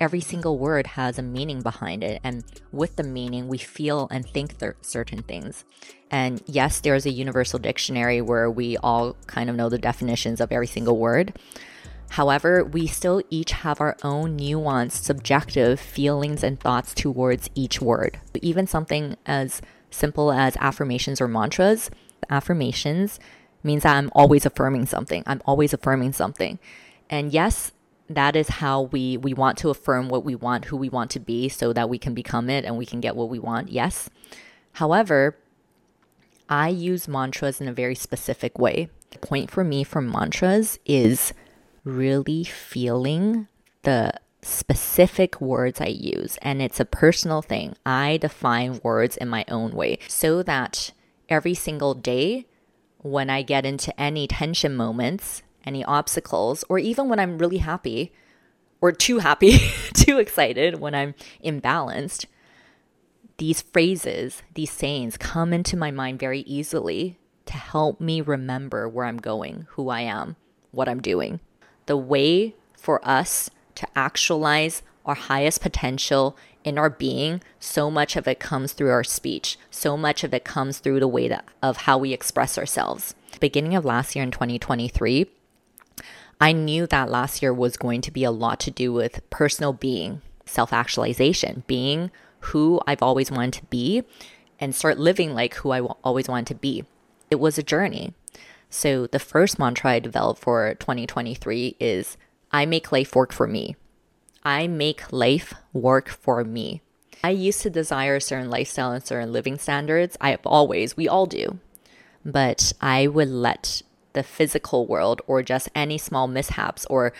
every single word has a meaning behind it. And with the meaning, we feel and think th- certain things. And yes, there's a universal dictionary where we all kind of know the definitions of every single word. However, we still each have our own nuanced, subjective feelings and thoughts towards each word. Even something as simple as affirmations or mantras, affirmations means that I'm always affirming something. I'm always affirming something. And yes, that is how we we want to affirm what we want, who we want to be so that we can become it and we can get what we want. Yes. However, I use mantras in a very specific way. The point for me for mantras is really feeling the specific words I use. And it's a personal thing. I define words in my own way so that every single day, when I get into any tension moments, any obstacles, or even when I'm really happy or too happy, too excited, when I'm imbalanced, these phrases, these sayings come into my mind very easily to help me remember where I'm going, who I am, what I'm doing. The way for us to actualize our highest potential in our being, so much of it comes through our speech. So much of it comes through the way that, of how we express ourselves. Beginning of last year in 2023, I knew that last year was going to be a lot to do with personal being, self actualization, being who I've always wanted to be, and start living like who I always wanted to be. It was a journey. So, the first mantra I developed for 2023 is I make life work for me. I make life work for me. I used to desire certain lifestyle and certain living standards. I have always, we all do. But I would let the physical world or just any small mishaps or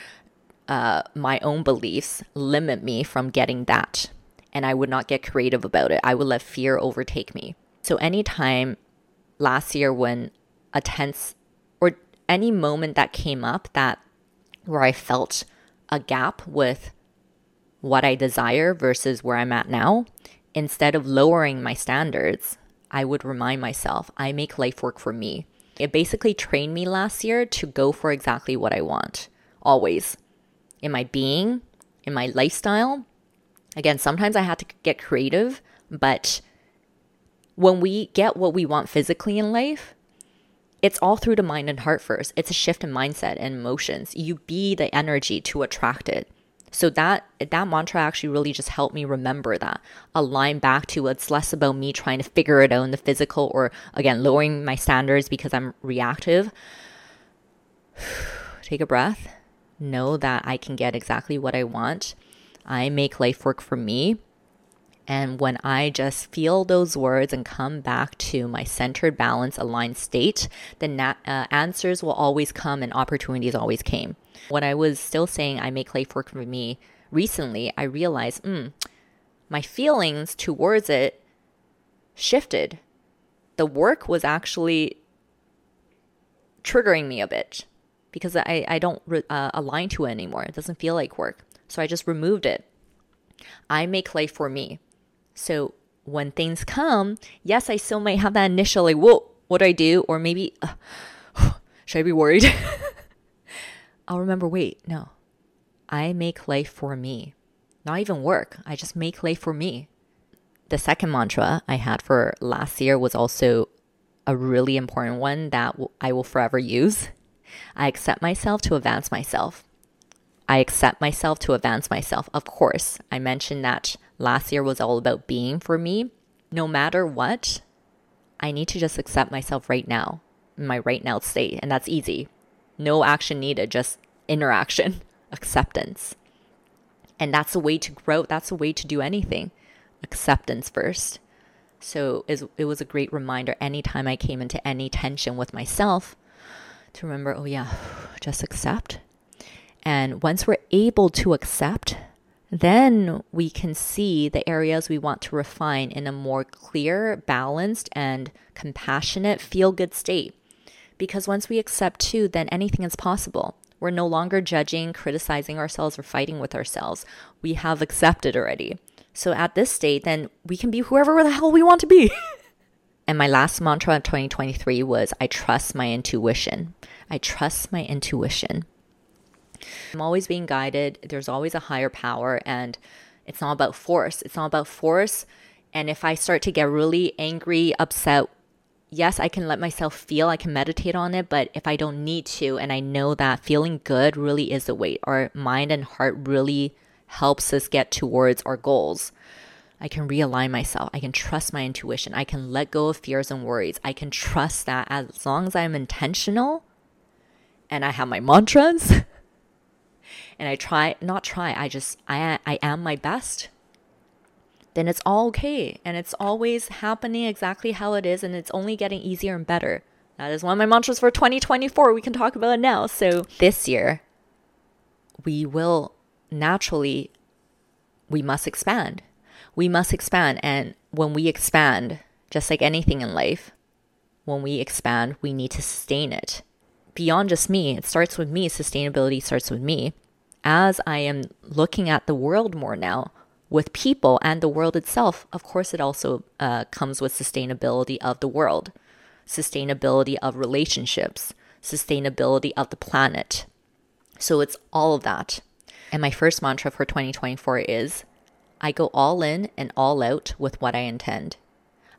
uh, my own beliefs limit me from getting that. And I would not get creative about it. I would let fear overtake me. So, anytime last year when a tense or any moment that came up that where I felt a gap with what I desire versus where I'm at now, instead of lowering my standards, I would remind myself I make life work for me. It basically trained me last year to go for exactly what I want, always. In my being, in my lifestyle. Again, sometimes I had to get creative, but when we get what we want physically in life, it's all through the mind and heart first. It's a shift in mindset and emotions. You be the energy to attract it. So that that mantra actually really just helped me remember that. Align back to it's less about me trying to figure it out in the physical or again lowering my standards because I'm reactive. Take a breath. Know that I can get exactly what I want. I make life work for me. And when I just feel those words and come back to my centered, balance, aligned state, the na- uh, answers will always come and opportunities always came. When I was still saying I make life work for me recently, I realized, mm, my feelings towards it shifted. The work was actually triggering me a bit because I, I don't uh, align to it anymore. It doesn't feel like work. So I just removed it. I make life for me. So when things come, yes, I still might have that initial like, whoa, what do I do? Or maybe, uh, should I be worried? I'll remember, wait, no, I make life for me. Not even work. I just make life for me. The second mantra I had for last year was also a really important one that I will forever use. I accept myself to advance myself. I accept myself to advance myself. Of course, I mentioned that last year was all about being for me. No matter what, I need to just accept myself right now, in my right now state. And that's easy. No action needed, just interaction, acceptance. And that's a way to grow. That's a way to do anything. Acceptance first. So it was a great reminder anytime I came into any tension with myself to remember, oh yeah, just accept. And once we're able to accept, then we can see the areas we want to refine in a more clear, balanced, and compassionate, feel good state. Because once we accept too, then anything is possible. We're no longer judging, criticizing ourselves, or fighting with ourselves. We have accepted already. So at this state, then we can be whoever the hell we want to be. and my last mantra in 2023 was I trust my intuition. I trust my intuition. I'm always being guided. There's always a higher power, and it's not about force. It's not about force. And if I start to get really angry, upset, yes, I can let myself feel, I can meditate on it, but if I don't need to, and I know that feeling good really is the way, our mind and heart really helps us get towards our goals. I can realign myself. I can trust my intuition. I can let go of fears and worries. I can trust that as long as I'm intentional and I have my mantras and I try, not try, I just, I, I am my best, then it's all okay. And it's always happening exactly how it is. And it's only getting easier and better. That is one of my mantras for 2024. We can talk about it now. So this year, we will naturally, we must expand we must expand. And when we expand, just like anything in life, when we expand, we need to sustain it. Beyond just me, it starts with me. Sustainability starts with me. As I am looking at the world more now with people and the world itself, of course, it also uh, comes with sustainability of the world, sustainability of relationships, sustainability of the planet. So it's all of that. And my first mantra for 2024 is I go all in and all out with what I intend.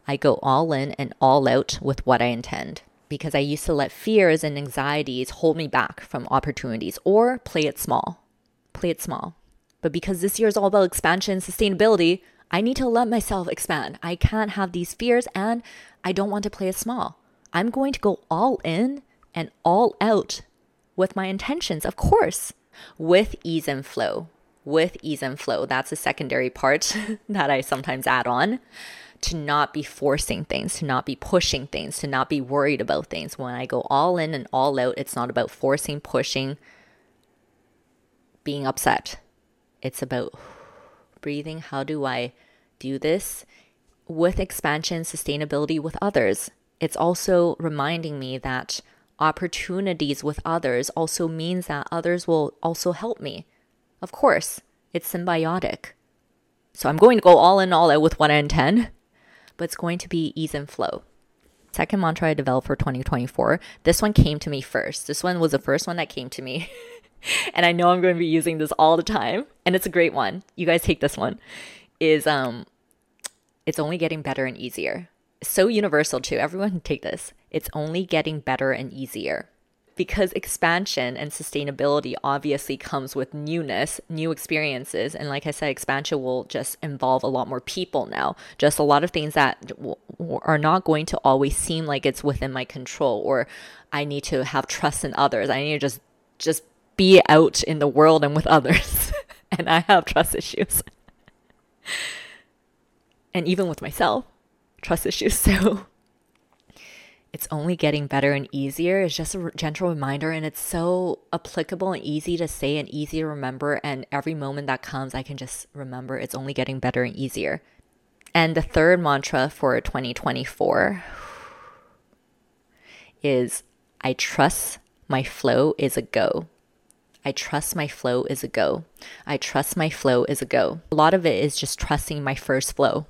I go all in and all out with what I intend because I used to let fears and anxieties hold me back from opportunities or play it small. Play it small. But because this year is all about expansion and sustainability, I need to let myself expand. I can't have these fears and I don't want to play it small. I'm going to go all in and all out with my intentions, of course, with ease and flow with ease and flow. That's a secondary part that I sometimes add on to not be forcing things, to not be pushing things, to not be worried about things. When I go all in and all out, it's not about forcing, pushing, being upset. It's about breathing. How do I do this with expansion, sustainability with others? It's also reminding me that opportunities with others also means that others will also help me. Of course, it's symbiotic. So I'm going to go all in, all out with what I intend, but it's going to be ease and flow. Second mantra I developed for 2024. This one came to me first. This one was the first one that came to me. and I know I'm going to be using this all the time. And it's a great one. You guys take this one. Is um it's only getting better and easier. So universal too. Everyone take this. It's only getting better and easier because expansion and sustainability obviously comes with newness, new experiences. And like I said, expansion will just involve a lot more people now. Just a lot of things that w- are not going to always seem like it's within my control or I need to have trust in others. I need to just just be out in the world and with others. and I have trust issues. and even with myself, trust issues. So it's only getting better and easier. It's just a gentle reminder, and it's so applicable and easy to say and easy to remember. And every moment that comes, I can just remember it's only getting better and easier. And the third mantra for 2024 is I trust my flow is a go. I trust my flow is a go. I trust my flow is a go. A lot of it is just trusting my first flow.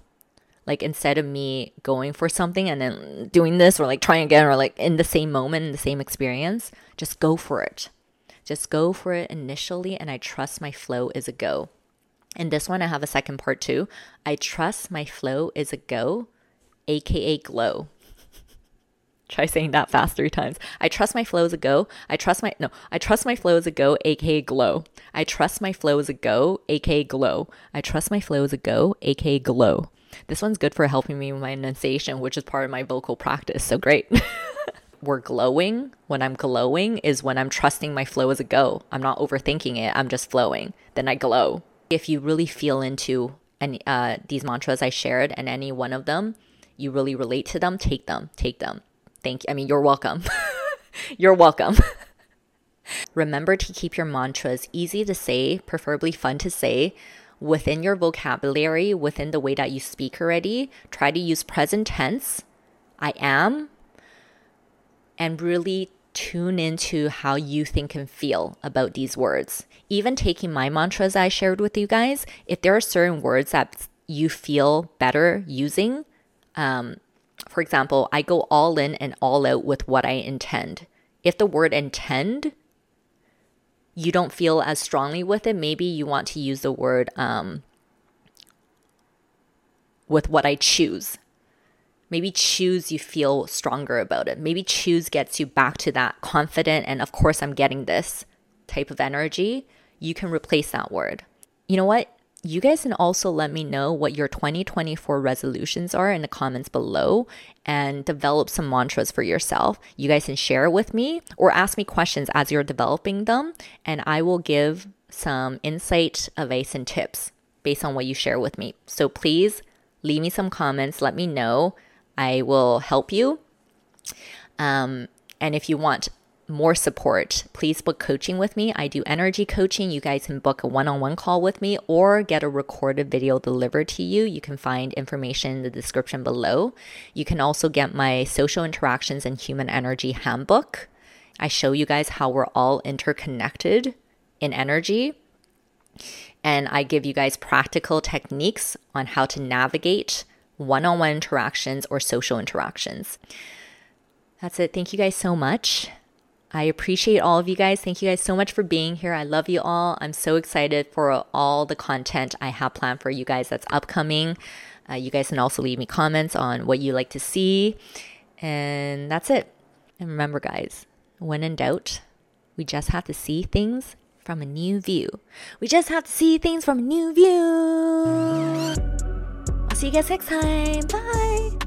Like instead of me going for something and then doing this or like trying again or like in the same moment in the same experience just go for it. Just go for it initially and i trust my flow is a go. And this one i have a second part too. I trust my flow is a go aka glow try saying that fast three times i trust my flow as a go i trust my no i trust my flow as a go aka glow i trust my flow as a go aka glow i trust my flow as a go aka glow this one's good for helping me with my enunciation, which is part of my vocal practice. So great. We're glowing. When I'm glowing is when I'm trusting my flow as a go. I'm not overthinking it. I'm just flowing. Then I glow. If you really feel into any uh, these mantras I shared and any one of them, you really relate to them, take them. Take them. Thank you. I mean, you're welcome. you're welcome. Remember to keep your mantras easy to say, preferably fun to say, within your vocabulary, within the way that you speak already, try to use present tense, I am, and really tune into how you think and feel about these words. Even taking my mantras I shared with you guys, if there are certain words that you feel better using, um, for example, I go all in and all out with what I intend. If the word intend you don't feel as strongly with it, maybe you want to use the word um, with what I choose. Maybe choose you feel stronger about it. Maybe choose gets you back to that confident and, of course, I'm getting this type of energy. You can replace that word. You know what? You guys can also let me know what your 2024 resolutions are in the comments below and develop some mantras for yourself. You guys can share it with me or ask me questions as you're developing them, and I will give some insight, advice, and tips based on what you share with me. So please leave me some comments, let me know. I will help you. Um, and if you want more support, please book coaching with me. I do energy coaching. You guys can book a one on one call with me or get a recorded video delivered to you. You can find information in the description below. You can also get my social interactions and human energy handbook. I show you guys how we're all interconnected in energy. And I give you guys practical techniques on how to navigate one on one interactions or social interactions. That's it. Thank you guys so much. I appreciate all of you guys. Thank you guys so much for being here. I love you all. I'm so excited for all the content I have planned for you guys that's upcoming. Uh, you guys can also leave me comments on what you like to see. And that's it. And remember, guys, when in doubt, we just have to see things from a new view. We just have to see things from a new view. I'll see you guys next time. Bye.